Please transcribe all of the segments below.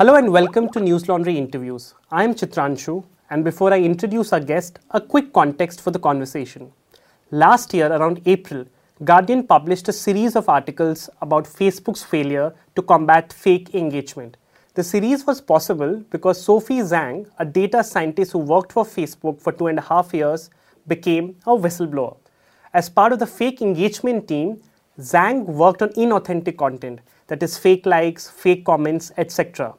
Hello and welcome to Newslaundry Interviews. I am Chitranshu, and before I introduce our guest, a quick context for the conversation. Last year, around April, Guardian published a series of articles about Facebook's failure to combat fake engagement. The series was possible because Sophie Zhang, a data scientist who worked for Facebook for two and a half years, became a whistleblower. As part of the fake engagement team, Zhang worked on inauthentic content, that is, fake likes, fake comments, etc.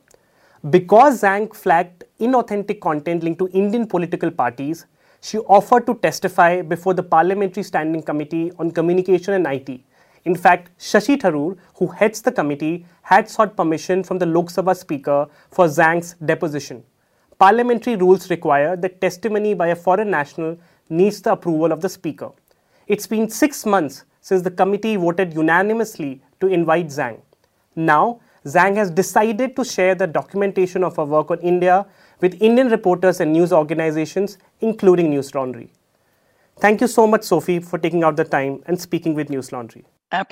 Because Zhang flagged inauthentic content linked to Indian political parties, she offered to testify before the Parliamentary Standing Committee on Communication and IT. In fact, Shashi Tharoor, who heads the committee, had sought permission from the Lok Sabha Speaker for Zhang's deposition. Parliamentary rules require that testimony by a foreign national needs the approval of the Speaker. It's been six months since the committee voted unanimously to invite Zhang. Now, Zhang has decided to share the documentation of her work on India with Indian reporters and news organizations, including Newslaundry. Thank you so much, Sophie, for taking out the time and speaking with Newslaundry.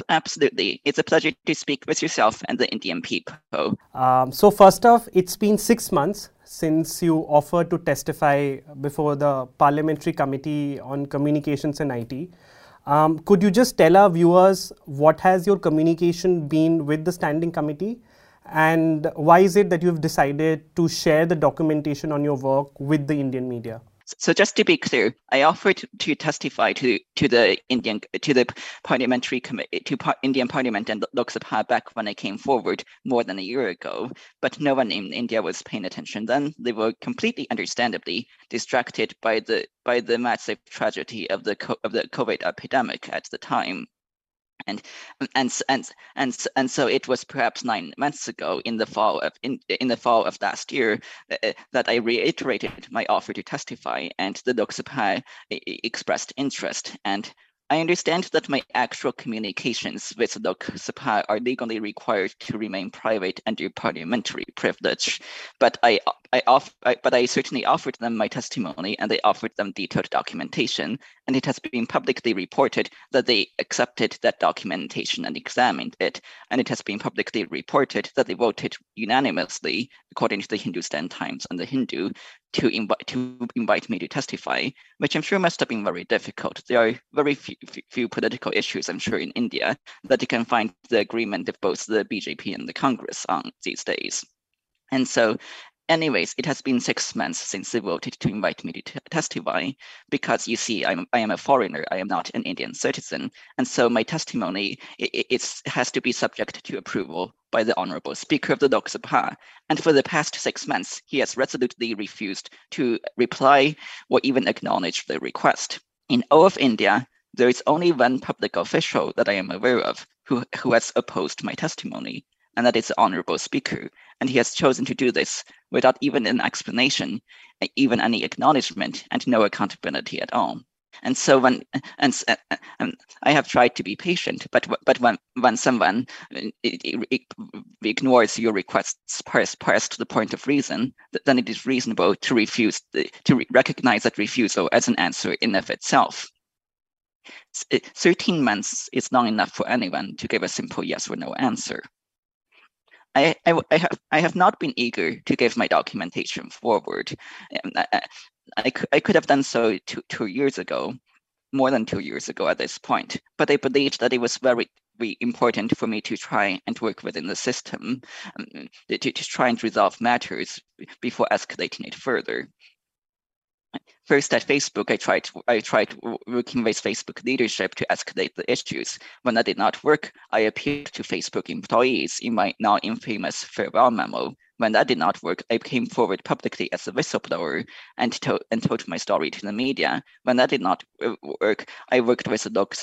Absolutely. It's a pleasure to speak with yourself and the Indian people. Um, so, first off, it's been six months since you offered to testify before the Parliamentary Committee on Communications and IT. Um, could you just tell our viewers what has your communication been with the Standing Committee and why is it that you've decided to share the documentation on your work with the Indian media? So just to be clear, I offered to testify to to the Indian to the parliamentary committee to par- Indian Parliament and Lok Sabha back when I came forward more than a year ago. But no one in India was paying attention then. They were completely understandably distracted by the by the massive tragedy of the of the COVID epidemic at the time and and and and and so it was perhaps nine months ago in the fall of in, in the fall of last year uh, that I reiterated my offer to testify, and the Lok Sabha expressed interest. And I understand that my actual communications with Lok Sabha are legally required to remain private under parliamentary privilege, but I, I, off, I, but I certainly offered them my testimony and they offered them detailed documentation, and it has been publicly reported that they accepted that documentation and examined it, and it has been publicly reported that they voted unanimously, according to the Hindustan Times and the Hindu, to invite to invite me to testify, which I'm sure must have been very difficult. There are very few, few, political issues, I'm sure, in India that you can find the agreement of both the BJP and the Congress on these days. And so anyways, it has been six months since they voted to invite me to t- testify because you see, I'm, I am a foreigner. I am not an Indian citizen. And so my testimony it, has to be subject to approval by the Honorable Speaker of the Lok Sabha. And for the past six months, he has resolutely refused to reply or even acknowledge the request. In all of India, there is only one public official that I am aware of who, who has opposed my testimony, and that is the Honorable Speaker. And he has chosen to do this without even an explanation, even any acknowledgement, and no accountability at all. And so when and, and uh, uh, um, I have tried to be patient, but but when when someone uh, ignores your requests past, past the point of reason, then it is reasonable to refuse uh, to recognize that refusal as an answer in of itself. 13 months is not enough for anyone to give a simple yes or no answer. I, I, have, I have not been eager to give my documentation forward. Um, I, I, I could have done so two, two years ago, more than two years ago at this point, but I believed that it was very, very important for me to try and work within the system um, to, to try and resolve matters before escalating it further. First at Facebook, I tried I tried working with Facebook leadership to escalate the issues. When that did not work, I appealed to Facebook employees in my now infamous farewell memo. When that did not work, I came forward publicly as a whistleblower and, to- and told my story to the media. When that did not work, I worked with the Lok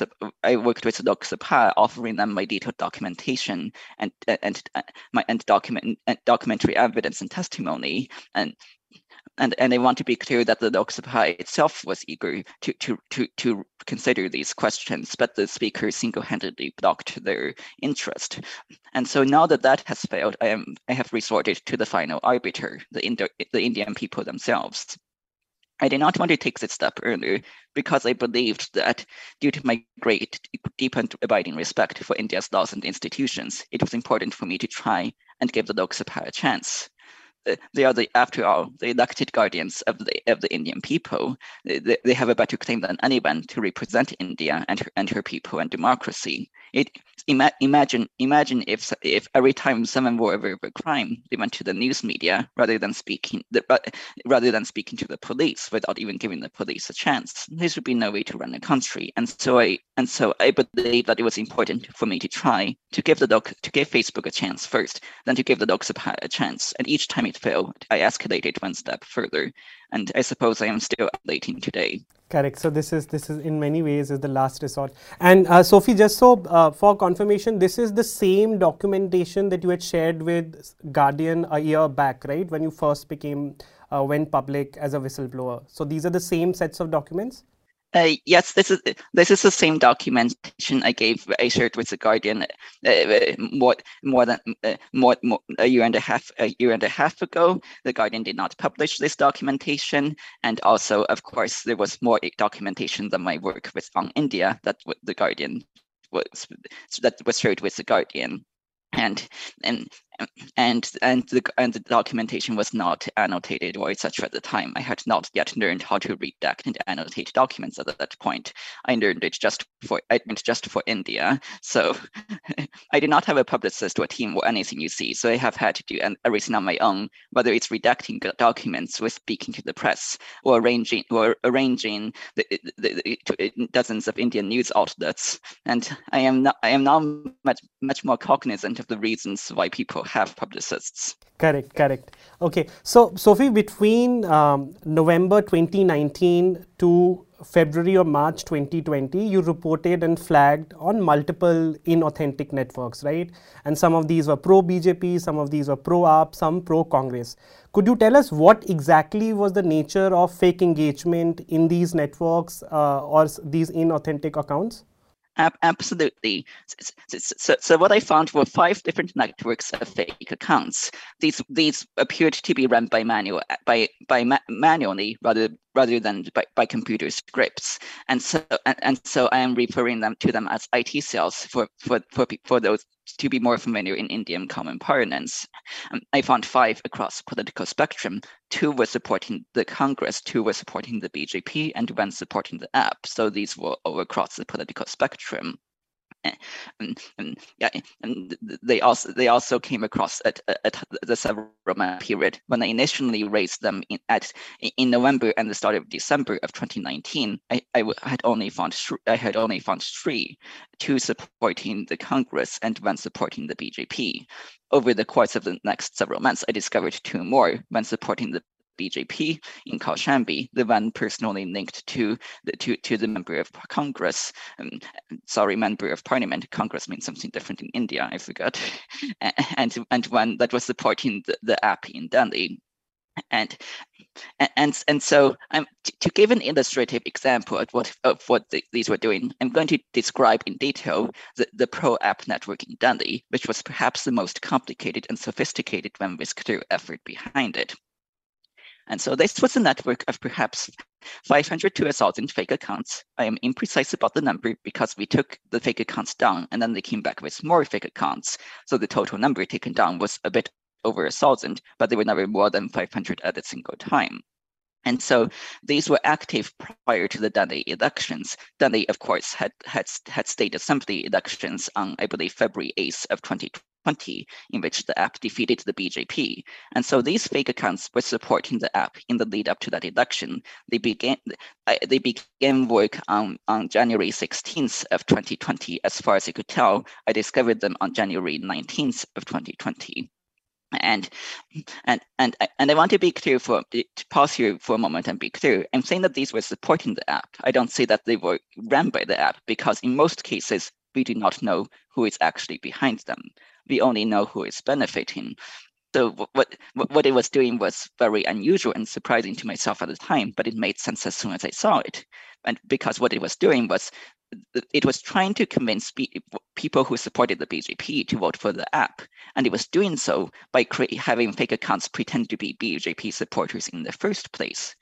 I worked with the Lok Sabha, offering them my detailed documentation and and uh, my and document and documentary evidence and testimony. And and, and I want to be clear that the Lok Sabha itself was eager to, to, to, to consider these questions, but the speaker single-handedly blocked their interest. And so now that that has failed, I, am, I have resorted to the final arbiter, the, Indo- the Indian people themselves. I did not want to take this step earlier because I believed that due to my great, deep and abiding respect for India's laws and institutions, it was important for me to try and give the Lok Sabha a chance. They are the after all the elected guardians of the of the Indian people. They, they have a better claim than anyone to represent India and her, and her people and democracy. It ima- imagine imagine if if every time someone were over a crime, they went to the news media rather than speaking the, rather than speaking to the police without even giving the police a chance. This would be no way to run a country. And so I and so I believe that it was important for me to try to give the doc to give Facebook a chance first, then to give the docs a, a chance. And each time it failed, I escalated one step further. And I suppose I am still escalating today. Correct. So this is this is in many ways is the last resort. And uh, Sophie, just so uh, for confirmation, this is the same documentation that you had shared with Guardian a year back, right? When you first became uh, went public as a whistleblower. So these are the same sets of documents. Uh, yes, this is this is the same documentation I gave I shared with the Guardian uh, uh more more than uh, more, more a year and a half a year and a half ago. The Guardian did not publish this documentation, and also, of course, there was more documentation than my work with on India that the Guardian was that was shared with the Guardian and and and and the and the documentation was not annotated or etc. at the time. I had not yet learned how to redact and annotate documents at that point. I learned it just for I meant just for India. So I did not have a publicist or a team or anything you see. So I have had to do everything on my own, whether it's redacting documents or speaking to the press or arranging or arranging the, the, the, dozens of Indian news outlets. And I am not I am now much much more cognizant of the reasons why people have publicists. Correct, correct. Okay, so Sophie, between um, November 2019 to February or March 2020, you reported and flagged on multiple inauthentic networks, right? And some of these were pro BJP, some of these were pro AAP, some pro Congress. Could you tell us what exactly was the nature of fake engagement in these networks uh, or these inauthentic accounts? Absolutely. So, so, what I found were five different networks of fake accounts. These these appeared to be run by manual by by ma- manually rather rather than by, by computer scripts. And so and, and so I am referring them to them as IT cells for for for, for those to be more familiar in Indian common parlance. Um, I found five across political spectrum. Two were supporting the Congress, two were supporting the BJP, and one supporting the AAP. So these were all across the political spectrum. And, yeah, and they also they also came across at, at the several month period when I initially raised them in, at in November and the start of December of 2019. I, I had only found I had only found three, two supporting the Congress and one supporting the BJP. Over the course of the next several months, I discovered two more, one supporting the BJP in Kaushambi, the one personally linked to the to, to the member of Congress. Um, sorry, member of parliament. Congress means something different in India. I forgot. and and one that was supporting the, the AAP in Delhi. And and and so um, to, to give an illustrative example of what of what the, these were doing, I'm going to describe in detail the, the Pro AAP network in Delhi, which was perhaps the most complicated and sophisticated one whisked effort behind it. And so this was a network of perhaps 500 to 1,000 fake accounts. I am imprecise about the number because we took the fake accounts down and then they came back with more fake accounts. So the total number taken down was a bit over a thousand, but they were never more than 500 at a single time. And so these were active prior to the Delhi elections. Delhi, of course, had, had, had state assembly elections on, I believe, February 8th of 2020 in which the AAP defeated the BJP. And so these fake accounts were supporting the AAP in the lead up to that election. They began uh, they began work on, on January 16th of 2020. As far as I could tell, I discovered them on January 19th of 2020 and and and and I want to be clear for to pause here for a moment and be clear. I'm saying that these were supporting the AAP. I don't say that they were ran by the AAP because in most cases we do not know who is actually behind them we only know who is benefiting. So what, what it was doing was very unusual and surprising to myself at the time, but it made sense as soon as I saw it. And because what it was doing was it was trying to convince people who supported the BJP to vote for the AAP, and it was doing so by cre- having fake accounts pretend to be BJP supporters in the first place.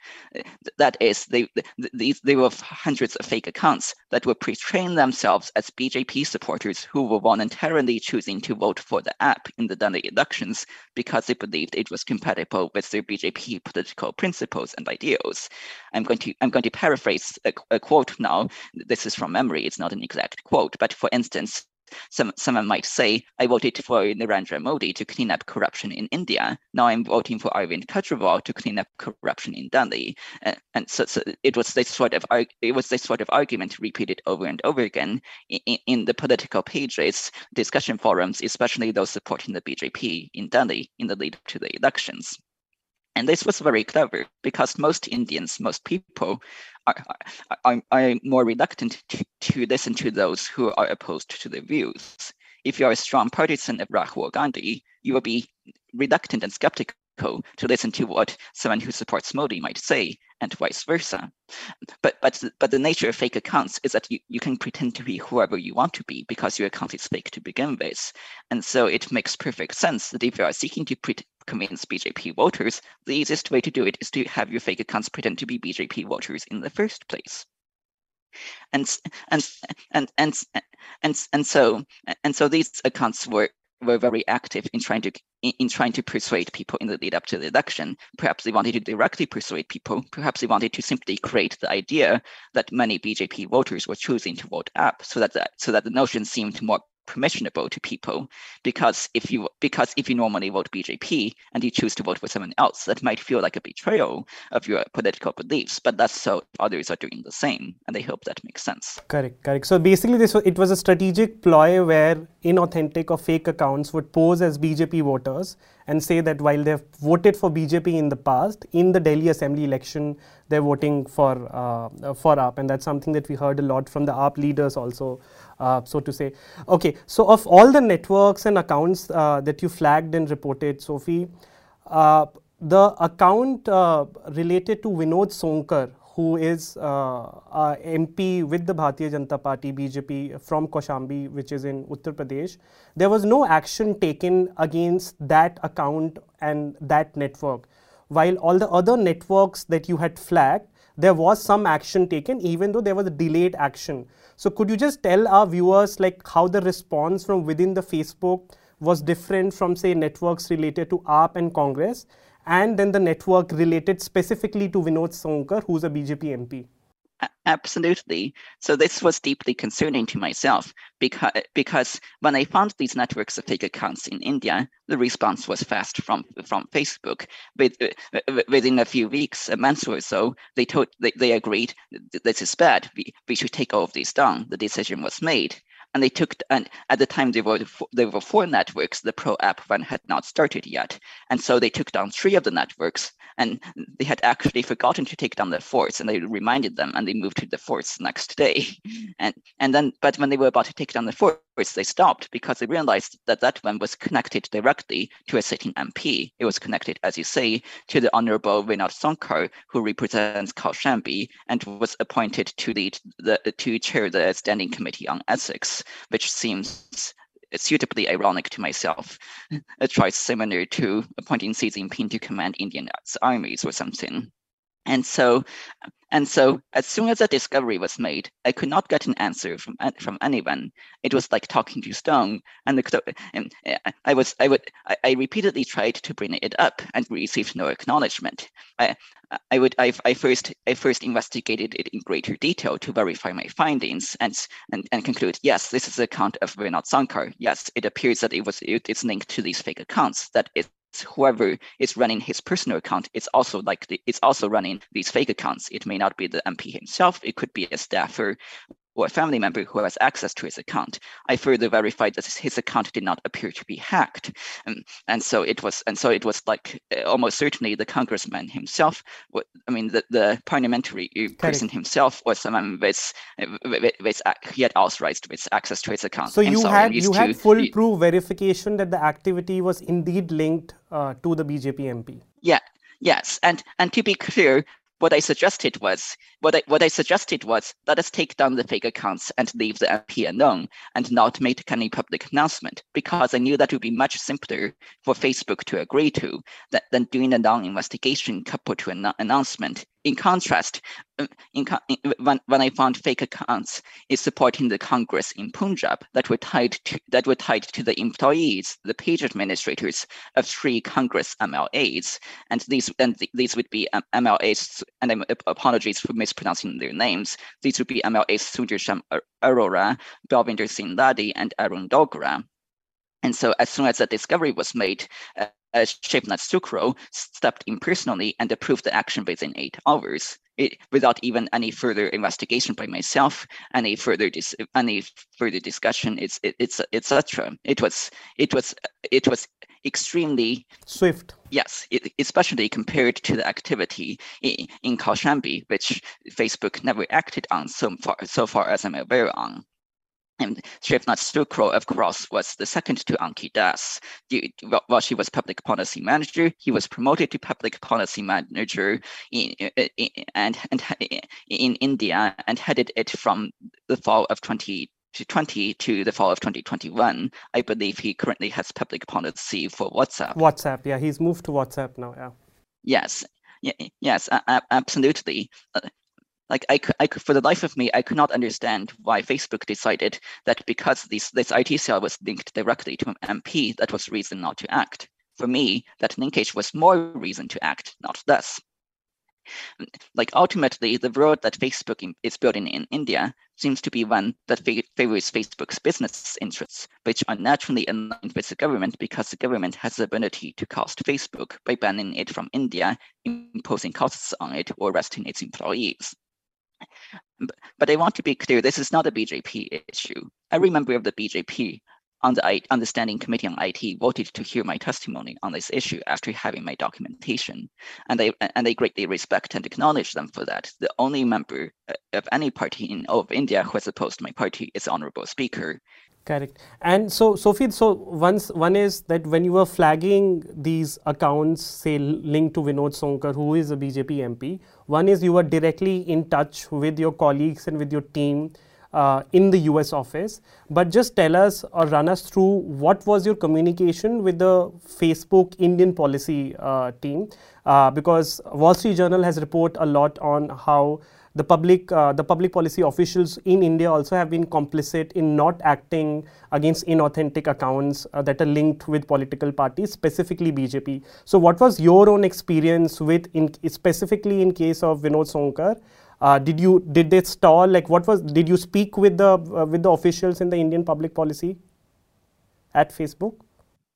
That is, they, they, they were hundreds of fake accounts that were portraying themselves as BJP supporters who were voluntarily choosing to vote for the AAP in the Delhi elections because they believed it was compatible with their BJP political principles and ideals. I'm going to I'm going to paraphrase a, a quote now. This is from memory; it's not an exact quote, but for instance, some, someone might say, I voted for Narendra Modi to clean up corruption in India. Now I'm voting for Arvind Kejriwal to clean up corruption in Delhi. Uh, and so, so, it was this sort of it was this sort of argument repeated over and over again in, in the political pages, discussion forums, especially those supporting the BJP in Delhi in the lead up to the elections. And this was very clever because most Indians, most people are, are, are more reluctant to, to listen to those who are opposed to their views. If you are a strong partisan of Rahul Gandhi, you will be reluctant and skeptical to listen to what someone who supports Modi might say, and vice versa. But but but the nature of fake accounts is that you, you can pretend to be whoever you want to be because your account is fake to begin with. And so it makes perfect sense that if you are seeking to pre- convince BJP voters, the easiest way to do it is to have your fake accounts pretend to be BJP voters in the first place. And and and and and and so and so these accounts were were very active in trying to in, in, trying to persuade people in the lead up to the election. Perhaps they wanted to directly persuade people. Perhaps they wanted to simply create the idea that many BJP voters were choosing to vote up, so that the, so that the notion seemed more permissionable to people because if you because if you normally vote BJP and you choose to vote for someone else, that might feel like a betrayal of your political beliefs. But that's so others are doing the same, and I hope that makes sense. Correct, correct. So basically, this it was a strategic ploy where inauthentic or fake accounts would pose as BJP voters and say that while they've voted for BJP in the past, in the Delhi Assembly election, they're voting for uh, for AAP, and that's something that we heard a lot from the AAP leaders also so to say. Okay, so of all the networks and accounts uh, that you flagged and reported, Sophie, uh, the account uh, related to Vinod Sonkar, who is uh, MP with the Bharatiya Janata Party BJP from Kaushambi, which is in Uttar Pradesh, there was no action taken against that account and that network. While all the other networks that you had flagged, there was some action taken, even though there was a delayed action. So could you just tell our viewers like how the response from within the Facebook was different from say networks related to AAP and Congress and then the network related specifically to Vinod Sonkar who's a BJP MP? Absolutely. So this was deeply concerning to myself because because when I found these networks of fake accounts in India, the response was fast from from Facebook. With, uh, within a few weeks, a month or so, they told they, they agreed this is bad. We, we should take all of these down. The decision was made and they took and at the time there were there were four networks the pro AAP one had not started yet. And so they took down three of the networks and they had actually forgotten to take down the fourth and they reminded them and they moved to the fourth next day. And and then but when they were about to take down the fourth they stopped because they realized that that one was connected directly to a sitting mp it was connected as you say to the honorable Vinod Sonkar who represents Kaushambi and was appointed to lead the to chair the standing committee on ethics which seems suitably ironic to myself. A choice similar to appointing Xi Jinping to command Indian armies or something. And so, and so, as soon as a discovery was made, I could not get an answer from from anyone. It was like talking to stone. And, the, and eh, I was, I would, I, I, repeatedly tried to bring it up and received no acknowledgement. I, I would, I, I first, I first investigated it in greater detail to verify my findings and and, and conclude, yes, this is the account of Vinod Sonkar. Yes, it appears that it was, it, it's linked to these fake accounts. That it whoever is running his personal account is also like the, it's also running these fake accounts. It may not be the MP himself. It could be a staffer or a family member who has access to his account. I further verified that his account did not appear to be hacked, and, um, and so it was, and so it was like uh, almost certainly the congressman himself. I mean, the, the parliamentary person himself was someone with, with, with, he had authorized with access to his account. So you had you had full proof verification that the activity was indeed linked uh, to the BJP MP. Yeah. Yes, and and to be clear, what I suggested was what I what I suggested was let us take down the fake accounts and leave the MP alone and not make any public announcement because I knew that would be much simpler for Facebook to agree to that, than doing a non-investigation coupled to an announcement. In contrast, uh, in, in, when, when I found fake accounts is supporting the Congress in Punjab that were tied to that were tied to the employees, the page administrators of three Congress MLAs, and these and these would be um, MLAs. And I'm, apologies for mispronouncing their names. These would be MLAs Sudarshan Arora, Balwinder Singh Laddi, and Arun Dogra. And so as soon as the discovery was made, uh, Shivnath Thukral stepped in personally and approved the action within eight hours. It, without even any further investigation by myself, any further dis, any further discussion, it's it, it's etc. It was it was it was extremely swift. Yes, it, especially compared to the activity in, in Kaushambi, which Facebook never acted on so far so far as I'm aware on. And Shivnath Thukral, of course, was the second to Ankhi Das. While she was public policy manager, he was promoted to public policy manager in, uh, uh, in, and, and uh, in India and headed it from the fall of 2020 to the fall of 2021. I believe he currently has public policy for WhatsApp. WhatsApp, yeah, he's moved to WhatsApp now, yeah. Yes, yes, absolutely. Like I, I for the life of me, I could not understand why Facebook decided that because this, this IT cell was linked directly to an MP, that was reason not to act. For me, that linkage was more reason to act, not less. Like ultimately, the world that Facebook is building in India seems to be one that favors Facebook's business interests, which are naturally aligned with the government because the government has the ability to cost Facebook by banning it from India, imposing costs on it, or arresting its employees. But I want to be clear, this is not a BJP issue. Every member of the BJP on the Understanding Committee on IT voted to hear my testimony on this issue after having my documentation, and they and they greatly respect and acknowledge them for that. The only member uh, of any party in of India who has opposed my party is Honorable Speaker, Correct. And so, Sophie, so once one is that when you were flagging these accounts, say linked to Vinod Sonkar, who is a BJP MP, one is you were directly in touch with your colleagues and with your team uh, in the US office. But just tell us or run us through what was your communication with the Facebook Indian policy uh, team, uh, because Wall Street Journal has reported a lot on how the public uh, the public policy officials in India also have been complicit in not acting against inauthentic accounts uh, that are linked with political parties, specifically BJP. So, what was your own experience with, in, specifically in case of Vinod Sonkar? Uh, did you did they stall? Like, what was did you speak with the uh, with the officials in the Indian public policy at Facebook?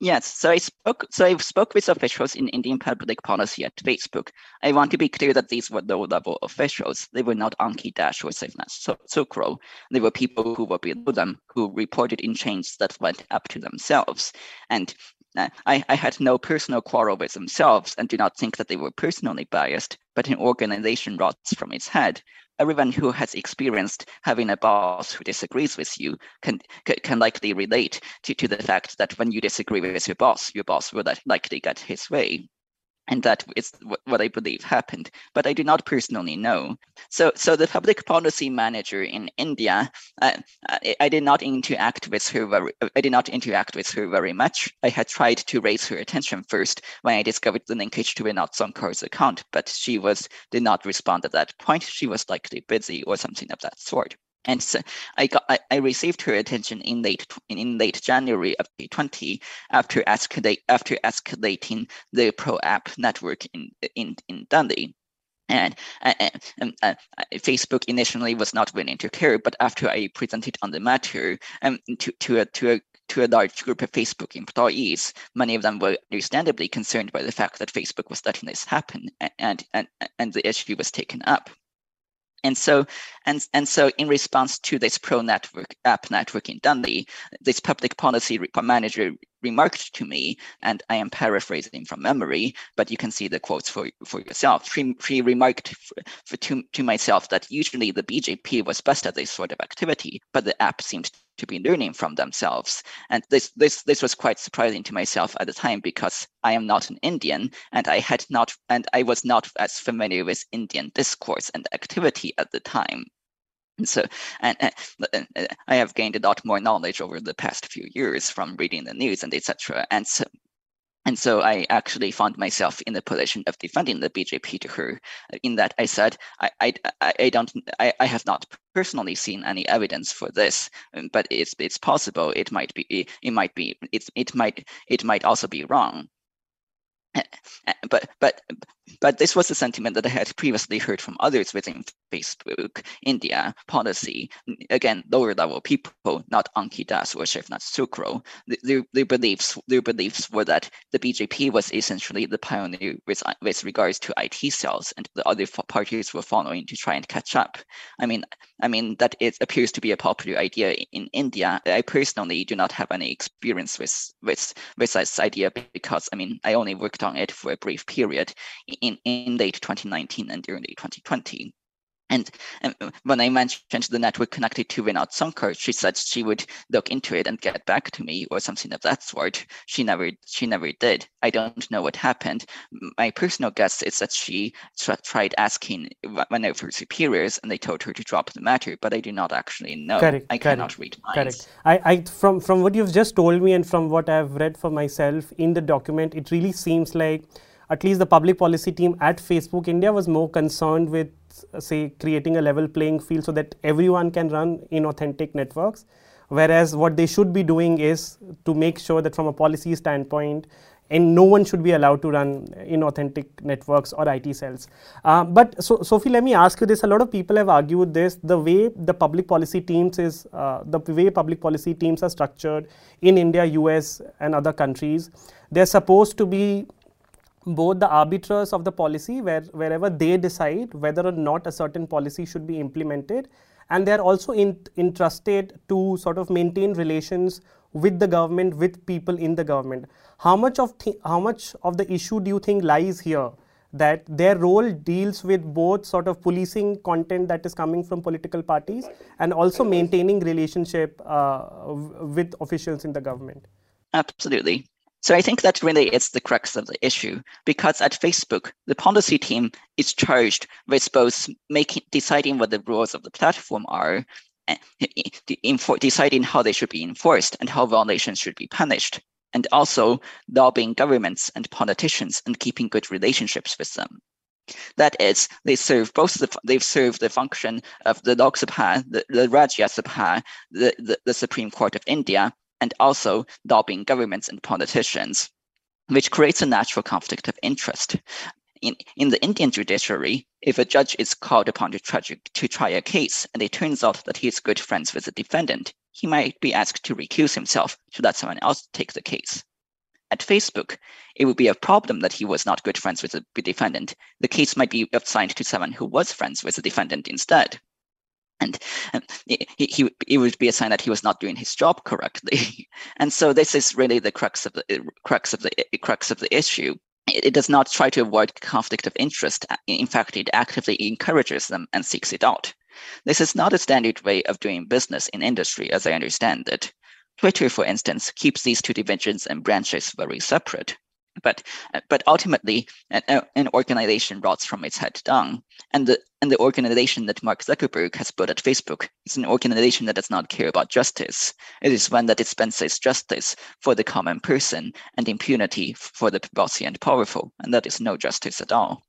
Yes, so I spoke. So I spoke with officials in Indian public policy at Facebook. I want to be clear that these were low-level officials. They were not Ankhi Das or Shivnath so, Thukral. They were people who were below them, who reported in chains that went up to themselves. And uh, I, I had no personal quarrel with themselves, and do not think that they were personally biased. But an organization rots from its head everyone who has experienced having a boss who disagrees with you can can likely relate to, to the fact that when you disagree with your boss, your boss will likely get his way and that is what I believe happened, but I do not personally know. So, so the public policy manager in India, uh, I, I, did not interact with her very. I did not interact with her very much. I had tried to raise her attention first when I discovered the linkage to Vinod Sonkar's account, but she was did not respond at that point. She was likely busy or something of that sort. And so I got I, I, received her attention in late in late January of 2020 after escalate after escalating the pro AAP network in in in Delhi. And, and, and uh, Facebook initially was not willing to care, but after I presented on the matter um, to, to, a, to, a, to a large group of Facebook employees, many of them were understandably concerned by the fact that Facebook was letting this happen, and, and, and the issue was taken up. And so, and, and so in response to this pro network AAP network in Delhi, this public policy manager remarked to me, and I am paraphrasing from memory, but you can see the quotes for, for yourself. She, she remarked for, for to, to myself that usually the BJP was best at this sort of activity, but the AAP seemed to be learning from themselves. And this this this was quite surprising to myself at the time because I am not an Indian and I had not and I was not as familiar with Indian discourse and activity at the time. And so, and, and, I have gained a lot more knowledge over the past few years from reading the news and etc. And so, and so I actually found myself in the position of defending the BJP to her, uh, in that I said, I, I, I don't, I, I have not personally seen any evidence for this, um, but it's it's possible it might be, it might be, it's it might it might also be wrong. But but but this was a sentiment that I had previously heard from others within Facebook India policy. Again, lower level people, not Ankhi Das or Shivnath Thukral. Their, their beliefs their beliefs were that the BJP was essentially the pioneer with, with regards to IT cells, and the other parties were following to try and catch up. I mean, I mean that it appears to be a popular idea in India. I personally do not have any experience with with with this idea because I mean I only on it for a brief period in, in late 2019 and early 2020. And, and, when I mentioned the network connected to Vinod Sonkar, she said she would look into it and get back to me or something of that sort. She never she never did. I don't know what happened. My personal guess is that she tried asking one of her superiors and they told her to drop the matter, but I do not actually know. Correct, I cannot correct, read minds. Correct. I, I from from what you've just told me and from what I've read for myself in the document, it really seems like at least the public policy team at Facebook India was more concerned with, say, creating a level playing field so that everyone can run inauthentic networks. Whereas what they should be doing is to make sure that from a policy standpoint, and no one should be allowed to run inauthentic networks or IT cells. Uh, but so, Sophie, let me ask you this: a lot of people have argued this. The way the public policy teams is uh, the way public policy teams are structured in India, US, and other countries. They're supposed to be both the arbiters of the policy where wherever they decide whether or not a certain policy should be implemented. And they are also in, entrusted to sort of maintain relations with the government with people in the government. How much of how much of the issue do you think lies here? That their role deals with both sort of policing content that is coming from political parties and also maintaining relationship uh, with officials in the government. Absolutely so I think that really is the crux of the issue because at Facebook, the policy team is charged with both making deciding what the rules of the platform are, deciding how they should be enforced and how violations should be punished, and also lobbying governments and politicians and keeping good relationships with them. That is, they serve both the they've served the function of the Lok Sabha, the, the Rajya Sabha, the, the, the Supreme Court of India, and also lobbying governments and politicians, which creates a natural conflict of interest. In, in the Indian judiciary, if a judge is called upon to try, to try a case and it turns out that he is good friends with the defendant, he might be asked to recuse himself to let someone else take the case. At Facebook, it would be a problem that he was not good friends with the defendant. The case might be assigned to someone who was friends with the defendant instead and, um, and he, he, it would be a sign that he was not doing his job correctly. and so this is really the crux of the uh, crux of the uh, crux of the issue. It, it does not try to avoid conflict of interest. Uh, in fact, it actively encourages them and seeks it out. This is not a standard way of doing business in industry, as I understand it. Twitter, for instance, keeps these two divisions and branches very separate. But uh, but ultimately, an, uh, an organization rots from its head down, and the and the organization that Mark Zuckerberg has built at Facebook is an organization that does not care about justice. It is one that dispenses justice for the common person and impunity for the bossy and powerful, and that is no justice at all.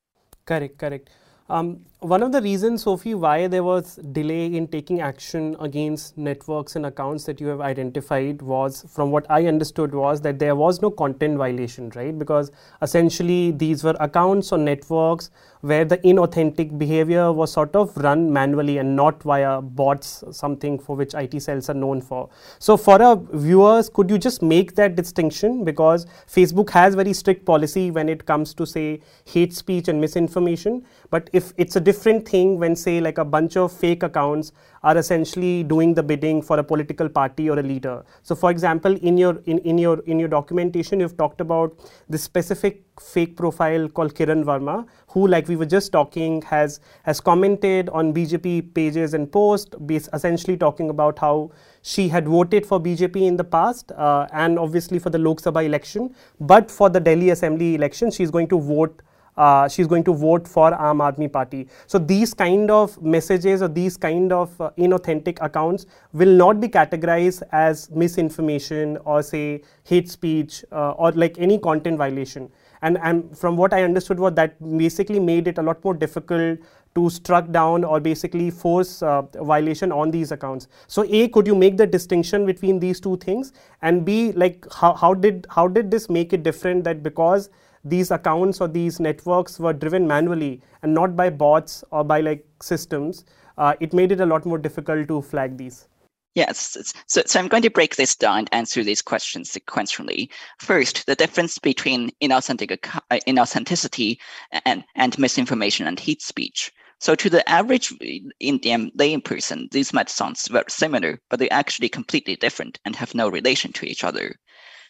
Correct, correct. Um, one of the reasons, Sophie, why there was delay in taking action against networks and accounts that you have identified was, from what I understood, was that there was no content violation, right? Because essentially these were accounts or networks where the inauthentic behavior was sort of run manually and not via bots, something for which IT cells are known for. So, for our viewers, could you just make that distinction? Because Facebook has very strict policy when it comes to, say, hate speech and misinformation. But if it's a different thing when say like a bunch of fake accounts are essentially doing the bidding for a political party or a leader. So, for example, in your in, in your in your documentation, you've talked about this specific fake profile called Kiran Verma, who, like we were just talking, has has commented on BJP pages and posts, essentially talking about how she had voted for BJP in the past uh, and obviously for the Lok Sabha election, but for the Delhi Assembly election, she's going to vote uh, she's going to vote for Aam Aadmi Party. So these kind of messages or these kind of uh, inauthentic accounts will not be categorized as misinformation or say hate speech uh, or like any content violation. And, and from what I understood was that basically made it a lot more difficult to struck down or basically force uh, violation on these accounts. So A, could you make the distinction between these two things? And B, like how, how did how did this make it different that because these accounts or these networks were driven manually and not by bots or by like systems, uh, it made it a lot more difficult to flag these. Yes, so, so I'm going to break this down and answer these questions sequentially. First, the difference between inauthentic, uh, inauthenticity and, and misinformation and hate speech. So to the average Indian layperson, these might sound very similar, but they're actually completely different and have no relation to each other.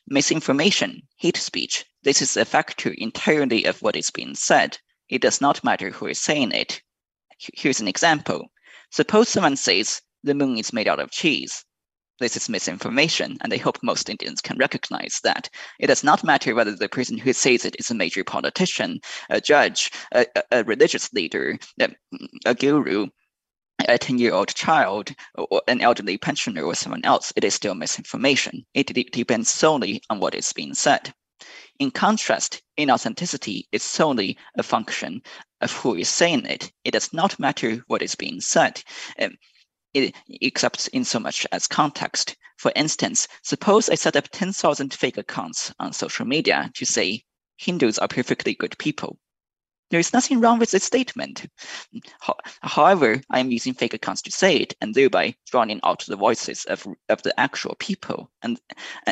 Misinformation, hate speech, this is a factor entirely of what is being said. It does not matter who is saying it. Here's an example. Suppose someone says the moon is made out of cheese. This is misinformation, and I hope most Indians can recognize that. It does not matter whether the person who says it is a major politician, a judge, a, a religious leader, a, a guru, a 10 year old child, or an elderly pensioner, or someone else. It is still misinformation. It depends solely on what is being said. In contrast, inauthenticity is solely a function of who is saying it. It does not matter what is being said, um, it, except in so much as context. For instance, suppose I set up 10,000 fake accounts on social media to say Hindus are perfectly good people. There is nothing wrong with this statement. However, I am using fake accounts to say it and thereby drowning out the voices of, of the actual people. And,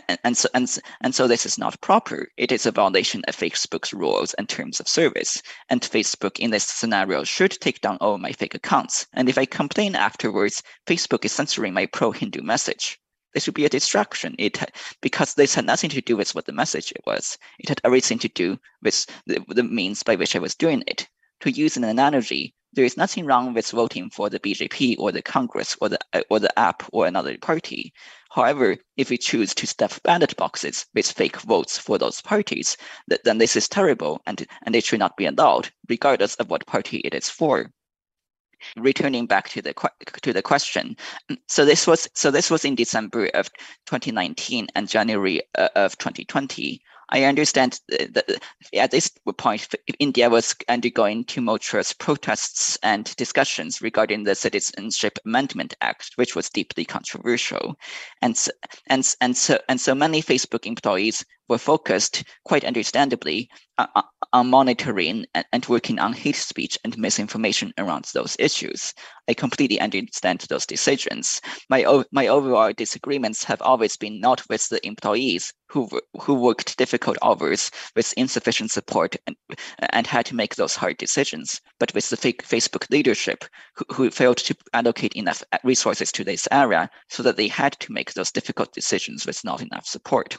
and, and, so, and, and so this is not proper. It is a violation of Facebook's rules and terms of service. And Facebook in this scenario should take down all my fake accounts. And if I complain afterwards, Facebook is censoring my pro-Hindu message this would be a distraction. It because this had nothing to do with what the message was. It had everything to do with the, the means by which I was doing it. To use an analogy, there is nothing wrong with voting for the BJP or the Congress or the or the AAP or another party. However, if we choose to stuff ballot boxes with fake votes for those parties, then this is terrible and, and it should not be allowed, regardless of what party it is for returning back to the to the question. So this was so this was in december of 2019 and january uh, of 2020 I understand that at this point, India was undergoing tumultuous protests and discussions regarding the Citizenship Amendment Act, which was deeply controversial, and and and so and so many Facebook employees were focused, quite understandably, uh, on monitoring and, working on hate speech and misinformation around those issues. I completely understand those decisions. My, my overall disagreements have always been not with the employees who, who worked difficult hours with insufficient support and, and had to make those hard decisions, but with the Facebook leadership who, who failed to allocate enough resources to this area so that they had to make those difficult decisions with not enough support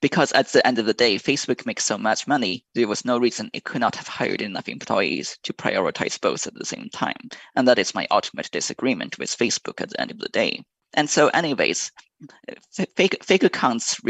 because at the end of the day, Facebook makes so much money, there was no reason it could not have hired enough employees to prioritize both at the same time. And that is my ultimate disagreement with Facebook at the end of the day. And so, anyways, fake fake accounts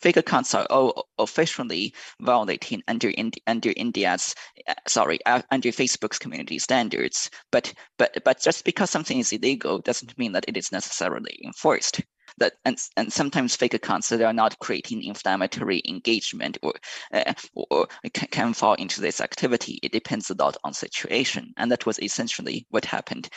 fake accounts are all officially violating under under India's uh, sorry uh, under Facebook's community standards. But but but just because something is illegal doesn't mean that it is necessarily enforced that and, and sometimes fake accounts that are not creating inflammatory engagement or uh, or can, can, fall into this activity. It depends a lot on situation, and that was essentially what happened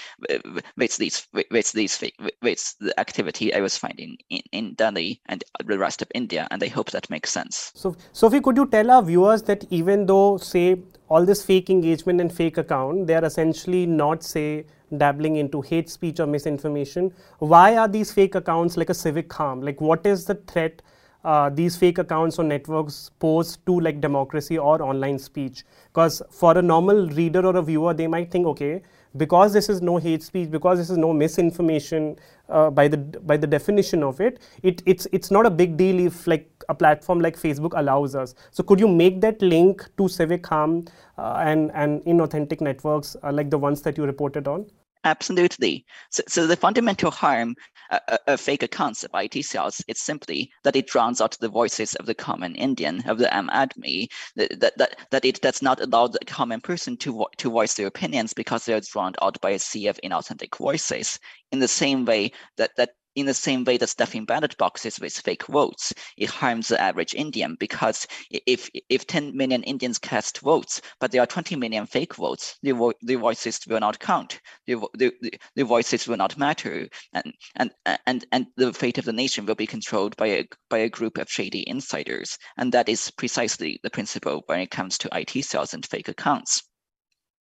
with these with these with the activity I was finding in, in Delhi and the rest of India, and I hope that makes sense. So, Sophie, could you tell our viewers that even though say all this fake engagement and fake account, they are essentially not say dabbling into hate speech or misinformation. Why are these fake accounts like a civic harm? Like, what is the threat uh, these fake accounts or networks pose to like democracy or online speech? Because for a normal reader or a viewer, they might think, okay, because this is no hate speech, because this is no misinformation uh, by the by the definition of it, it it's it's not a big deal if like a platform like Facebook allows us. So could you make that link to civic harm uh, and and inauthentic networks uh, like the ones that you reported on? Absolutely. So, so the fundamental harm uh, uh of fake accounts of IT cells is simply that it drowns out the voices of the common Indian, of the Aam Aadmi, that, that, that, it does not allow the common person to, to voice their opinions because they're drowned out by a sea of inauthentic voices. In the same way that, that in the same way that stuffing ballot boxes with fake votes, it harms the average Indian because if if 10 million Indians cast votes, but there are 20 million fake votes, their, vo- their voices will not count. Their, their, their voices will not matter, and, and and and the fate of the nation will be controlled by a by a group of shady insiders, and that is precisely the principle when it comes to IT cells and fake accounts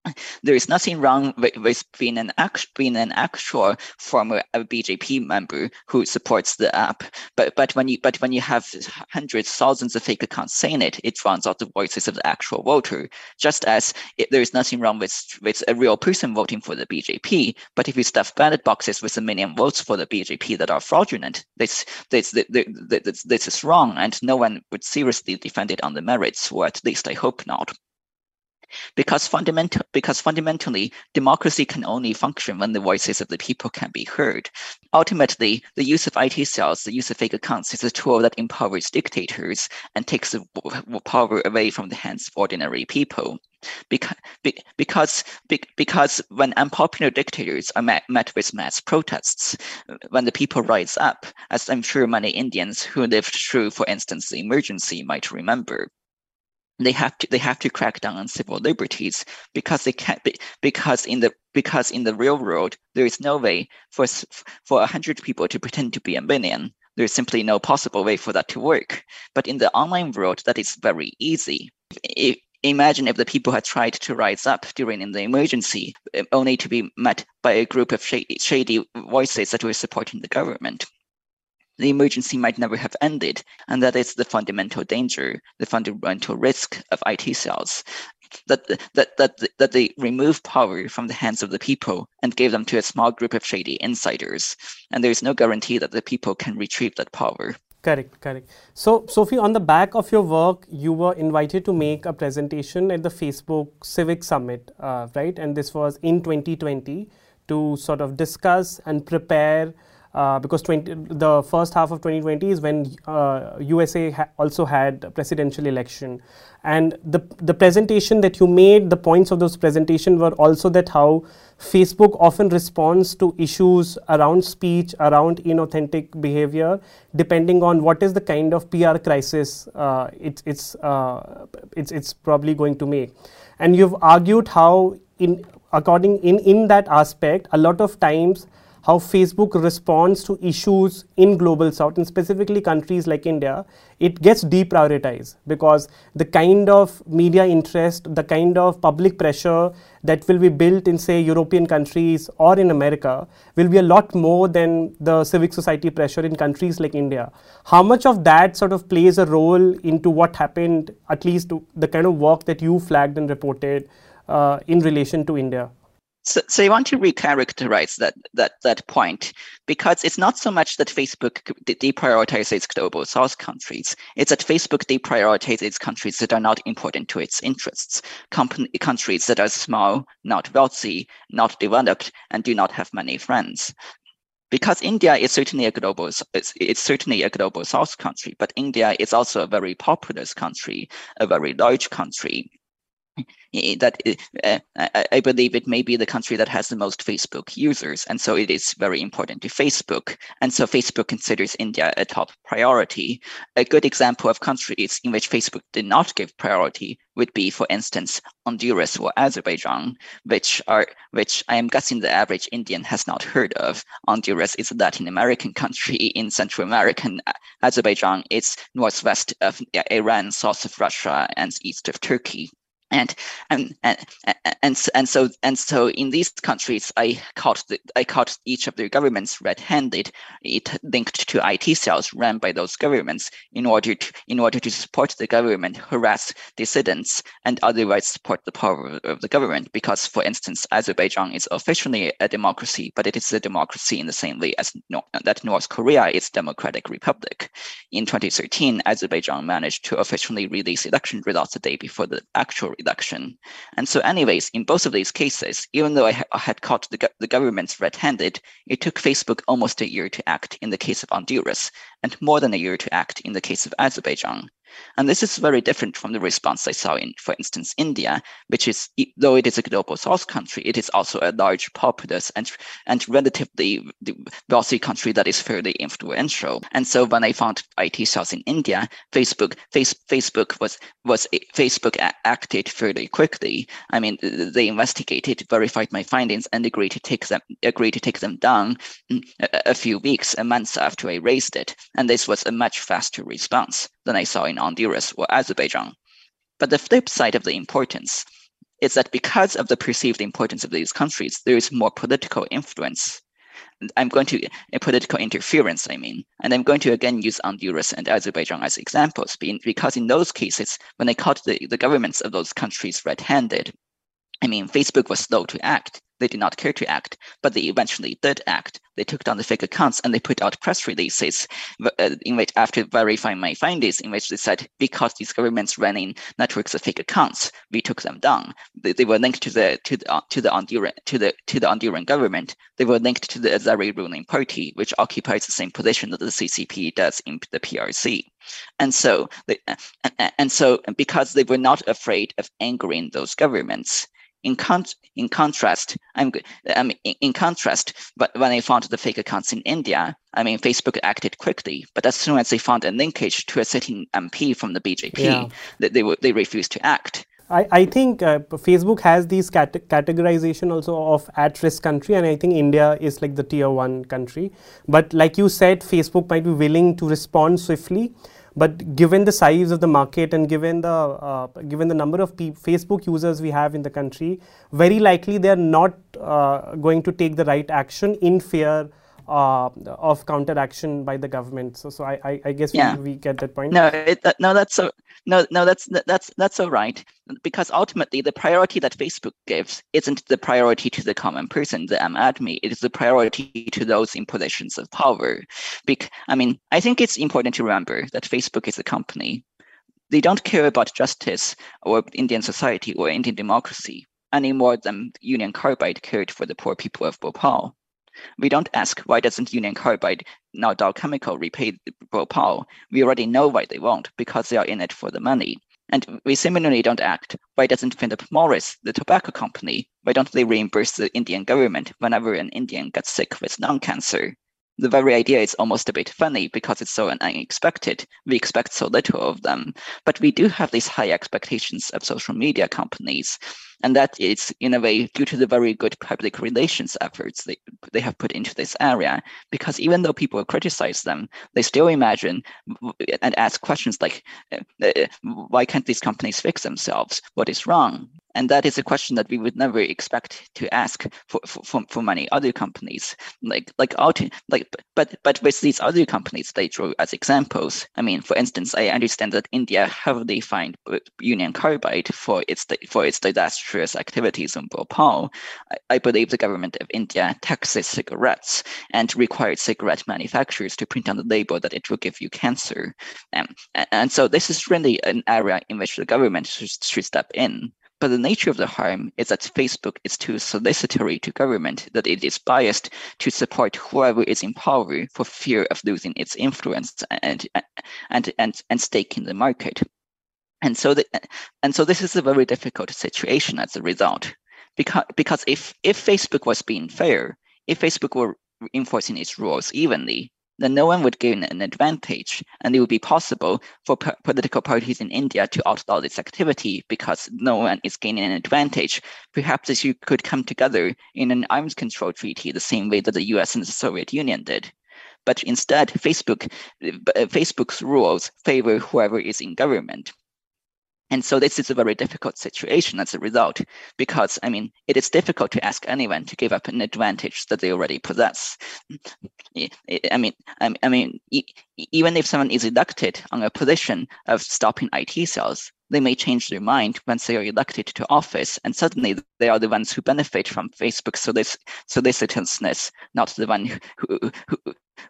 there is nothing wrong with, with being an act, being an actual former uh, BJP member who supports the AAP. But but when you but when you have hundreds, thousands of fake accounts saying it, it drowns out the voices of the actual voter. Just as it, there is nothing wrong with with a real person voting for the BJP, but if you stuff ballot boxes with a million votes for the BJP that are fraudulent, this this this, this, this is wrong, and no one would seriously defend it on the merits, or at least I hope not because fundamental because fundamentally democracy can only function when the voices of the people can be heard. Ultimately the use of IT cells the use of fake accounts is a tool that empowers dictators and takes the power away from the hands of ordinary people. Because, because, because when unpopular dictators are met, met with mass protests, when the people rise up, as I'm sure many Indians who lived through, for instance, the emergency might remember, they have to they have to crack down on civil liberties because they can't be, because in the because in the real world there is no way for for a hundred people to pretend to be a million. There is simply no possible way for that to work. But in the online world that is very easy. If, imagine if the people had tried to rise up during the emergency eh, only to be met by a group of shady, shady voices that were supporting the government the emergency might never have ended. And that is the fundamental danger, the fundamental risk of IT cells. That, that, that, that they remove power from the hands of the people and give them to a small group of shady insiders. And there is no guarantee that the people can retrieve that power. Correct, correct. So, Sophie, on the back of your work, you were invited to make a presentation at the Facebook Civic Summit, uh, right? And this was in 2020 to sort of discuss and prepare uh, because 20, the first half of 2020 is when uh, USA ha also had a presidential election, and the the presentation that you made, the points of those presentation were also that how Facebook often responds to issues around speech, around inauthentic behavior, depending on what is the kind of PR crisis uh, it's it's uh, it's it's probably going to make, and you've argued how in according in in that aspect, a lot of times how Facebook responds to issues in global south and specifically countries like India, it gets deprioritized because the kind of media interest, the kind of public pressure that will be built in say European countries or in America will be a lot more than the civic society pressure in countries like India. How much of that sort of plays a role into what happened, at least the kind of work that you flagged and reported uh, in relation to India? So, so I want to recharacterize that that that point because it's not so much that Facebook deprioritizes global South countries; it's that Facebook deprioritizes countries that are not important to its interests, company, countries that are small, not wealthy, not developed, and do not have many friends. Because India is certainly a global, it's, it's certainly a global South country, but India is also a very populous country, a very large country, Eh, that uh, I believe it may be the country that has the most Facebook users, and so it is very important to Facebook. And so Facebook considers India a top priority. A good example of countries in which Facebook did not give priority would be, for instance, Honduras or Azerbaijan, which are which I am guessing the average Indian has not heard of. Honduras is a Latin American country in Central America. Uh, Azerbaijan is northwest of Iran, south of Russia, and east of Turkey. And and and and, and so and so in these countries i caught the, i caught each of their governments red-handed. It linked to IT cells run by those governments in order to in order to support the government harass dissidents and otherwise support the power of the government. Because for instance azerbaijan is officially a democracy but it is a democracy in the same way as no, that north korea is democratic republic. In 2013 azerbaijan managed to officially release election results a day before the actual reduction. And so, anyways, in both of these cases, even though I, ha- I had caught the, go- the governments red handed, it took Facebook almost a year to act in the case of Honduras and more than a year to act in the case of Azerbaijan. And this is very different from the response I saw in, for instance, India, which is, though it is a global south country, it is also a large, populous, and, and relatively wealthy country that is fairly influential. And so when I found IT cells in India, Facebook, face, Facebook was, was Facebook acted fairly quickly. I mean, they investigated, verified my findings, and agreed to take them, agreed to take them down mm, a, a few weeks, a month after I raised it. And this was a much faster response than I saw in Honduras or Azerbaijan. But the flip side of the importance is that because of the perceived importance of these countries, there is more political influence. I'm going to a political interference, I mean, and I'm going to again use Honduras and Azerbaijan as examples, because in those cases, when they caught the, the governments of those countries red-handed, I mean, Facebook was slow to act. They did not care to act, but they eventually did act. They took down the fake accounts and they put out press releases uh, in which, after verifying my findings, in which they said because these governments running networks of fake accounts, we took them down. They, they were linked to the to the to the Honduran to the to the Honduran government. They were linked to the Azeri ruling party, which occupies the same position that the CCP does in the PRC. And so, they, and, and so, because they were not afraid of angering those governments, in, con- in contrast, I'm, I mean, in, in contrast, but when I found the fake accounts in India, I mean, Facebook acted quickly, but as soon as they found a linkage to a sitting MP from the BJP, yeah. they, they, they refused to act. I, I think uh, Facebook has these cat- categorization also of at-risk country, and I think India is like the tier one country. But like you said, Facebook might be willing to respond swiftly but given the size of the market and given the uh, given the number of Facebook users we have in the country, very likely they are not uh, going to take the right action in fear uh, of counteraction by the government. So, so I, I, guess yeah. we, we, get that point. No, it, uh, no, that's so. No, no, that's that's that's all right. Because ultimately, the priority that Facebook gives isn't the priority to the common person, the aam aadmi. It is the priority to those in positions of power. Bec- I mean, I think it's important to remember that Facebook is a company. They don't care about justice or Indian society or Indian democracy any more than Union Carbide cared for the poor people of Bhopal. We don't ask why doesn't Union Carbide, now Dow Chemical, repay Bhopal. We already know why they won't, because they are in it for the money. And we similarly don't act. Why doesn't Philip Morris, the tobacco company, why don't they reimburse the Indian government whenever an Indian gets sick with lung cancer? The very idea is almost a bit funny because it's so unexpected. We expect so little of them. But we do have these high expectations of social media companies. And that is, in a way, due to the very good public relations efforts they, they have put into this area. Because even though people criticize them, they still imagine and ask questions like, uh, uh, why can't these companies fix themselves? What is wrong? And that is a question that we would never expect to ask for, for, for many other companies. Like like out like but but with these other companies they draw as examples. I mean, for instance, I understand that India heavily fined Union Carbide for its for its disastrous activities in Bhopal. I, I believe the government of India taxes cigarettes and requires cigarette manufacturers to print on the label that it will give you cancer. Um, and, and so this is really an area in which the government should, should step in. But the nature of the harm is that Facebook is too solicitory to government, that it is biased to support whoever is in power for fear of losing its influence and and and, and stake in the market. And so the, and so this is a very difficult situation as a result. Because because if if Facebook was being fair, if Facebook were enforcing its rules evenly, then no one would gain an advantage, and it would be possible for p- political parties in India to outlaw this activity because no one is gaining an advantage. Perhaps if you could come together in an arms control treaty the same way that the US and the Soviet Union did. But instead, Facebook, uh, Facebook's rules favor whoever is in government. And so this is a very difficult situation as a result, because I mean, it is difficult to ask anyone to give up an advantage that they already possess. I mean, I mean, even if someone is elected on a position of stopping IT cells, they may change their mind once they are elected to office, and suddenly they are the ones who benefit from Facebook solicitousness, not the one who who,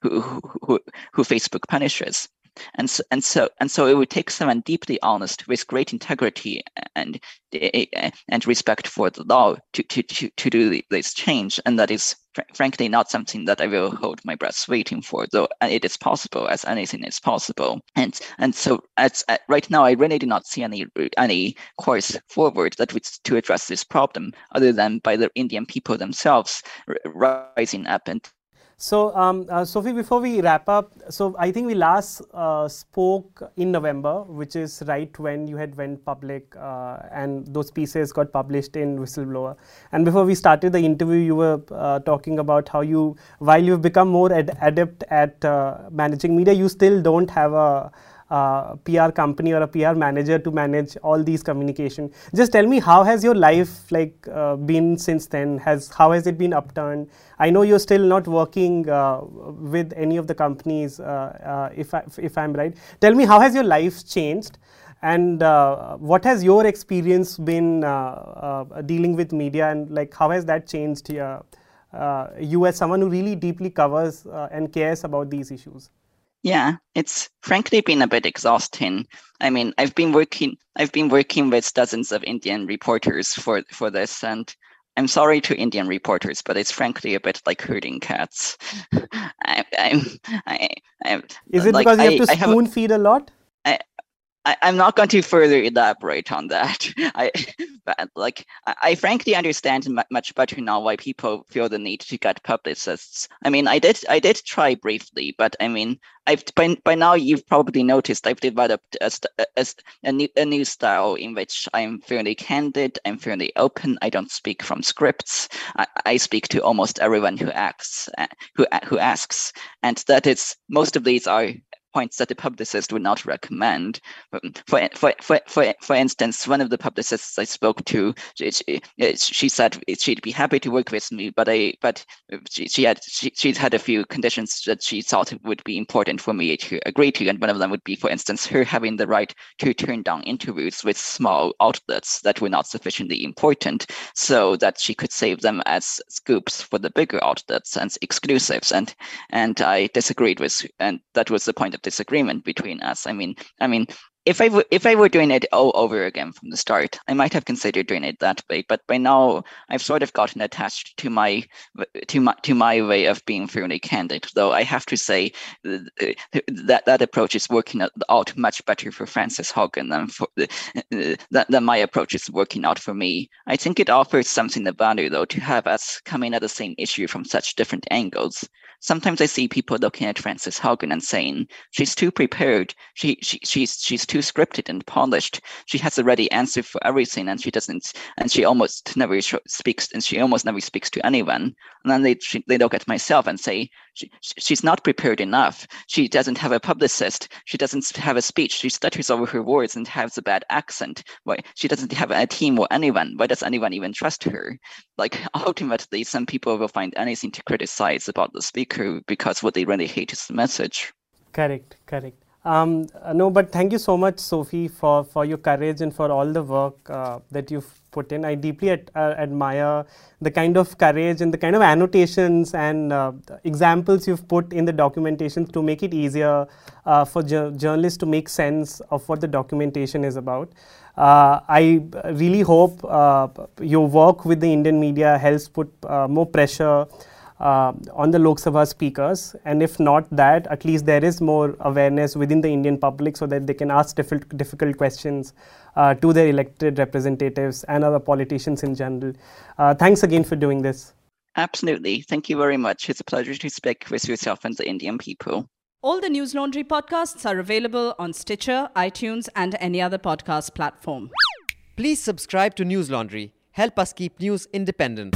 who, who, who Facebook punishes and so, and so and so it would take someone deeply honest with great integrity and and respect for the law to to to, to do this change. And that is fr- frankly not something that i will hold my breath waiting for though it is possible as anything is possible. And and so as uh, right now i really do not see any any course forward that would to address this problem other than by the indian people themselves rising up and so, um, uh, Sophie, before we wrap up, so I think we last uh, spoke in November, which is right when you had went public, uh, and those pieces got published in Whistleblower. And before we started the interview, you were uh, talking about how you, while you've become more ad- adept at uh, managing media, you still don't have a uh, PR company or a PR manager to manage all these communication. Just tell me how has your life like uh, been since then? Has how has it been upturned? I know you're still not working uh, with any of the companies. Uh, uh, if I, if I'm right, tell me how has your life changed? And uh, what has your experience been dealing with media, and like how has that changed you as someone who really deeply covers and cares about these issues? Yeah, it's frankly been a bit exhausting. I mean, I've been working I've been working with dozens of Indian reporters for for this and I'm sorry to Indian reporters, but it's frankly a bit like herding cats. I, I'm, I, I'm, Is it like, because you have to spoon feed a lot? I, am not going to further elaborate on that. I, but like, I, I frankly understand m- much better now why people feel the need to get publicists. I mean, I did, I did try briefly, but I mean, I've by, by now you've probably noticed I've developed a, a, a, new, a new style in which I'm fairly candid, I'm fairly open. I don't speak from scripts. I, I speak to almost everyone who asks, uh, who who asks, and that is most of these are points that the publicist would not recommend. For, for, for, for, for instance, one of the publicists I spoke to, she, she said she'd be happy to work with me, but I but she, she had she, she's had a few conditions that she thought would be important for me to agree to, and one of them would be, for instance, her having the right to turn down interviews with small outlets that were not sufficiently important, so that she could save them as scoops for the bigger outlets and exclusives. And and I disagreed with, and that was the point of disagreement between us. I mean, I mean, if I w- if I were doing it all over again from the start, I might have considered doing it that way. But by now, I've sort of gotten attached to my to my to my way of being fairly candid. Though I have to say that that approach is working out much better for Frances Haugen than for than my approach is working out for me. I think it offers something of value though to have us coming at the same issue from such different angles sometimes I see people looking at Frances Haugen and saying she's too prepared. She, she she's she's too scripted and polished. She has a ready answer for everything, and she doesn't. And she almost never speaks, and she almost never speaks to anyone. And then they she, they look at myself and say she, she's not prepared enough. She doesn't have a publicist. She doesn't have a speech. She stutters over her words and has a bad accent. Why she doesn't have a team or anyone? Why does anyone even trust her? Like ultimately, some people will find anything to criticize about the speaker because what they really hate is the message. Correct, correct. Um, no, but thank you so much, Sophie, for, for your courage and for all the work uh, that you've put in. I deeply uh, admire the kind of courage and the kind of annotations and uh, examples you've put in the documentation to make it easier uh, for ju- journalists to make sense of what the documentation is about. Uh, I really hope uh, your work with the Indian media helps put more pressure uh, on the Lok Sabha speakers. And if not that, at least there is more awareness within the Indian public so that they can ask difficult, difficult questions uh, to their elected representatives and other politicians in general. Uh, thanks again for doing this. Absolutely. Thank you very much. It's a pleasure to speak with yourself and the Indian people. All the Newslaundry podcasts are available on Stitcher, iTunes, and any other podcast platform. Please subscribe to Newslaundry. Help us keep news independent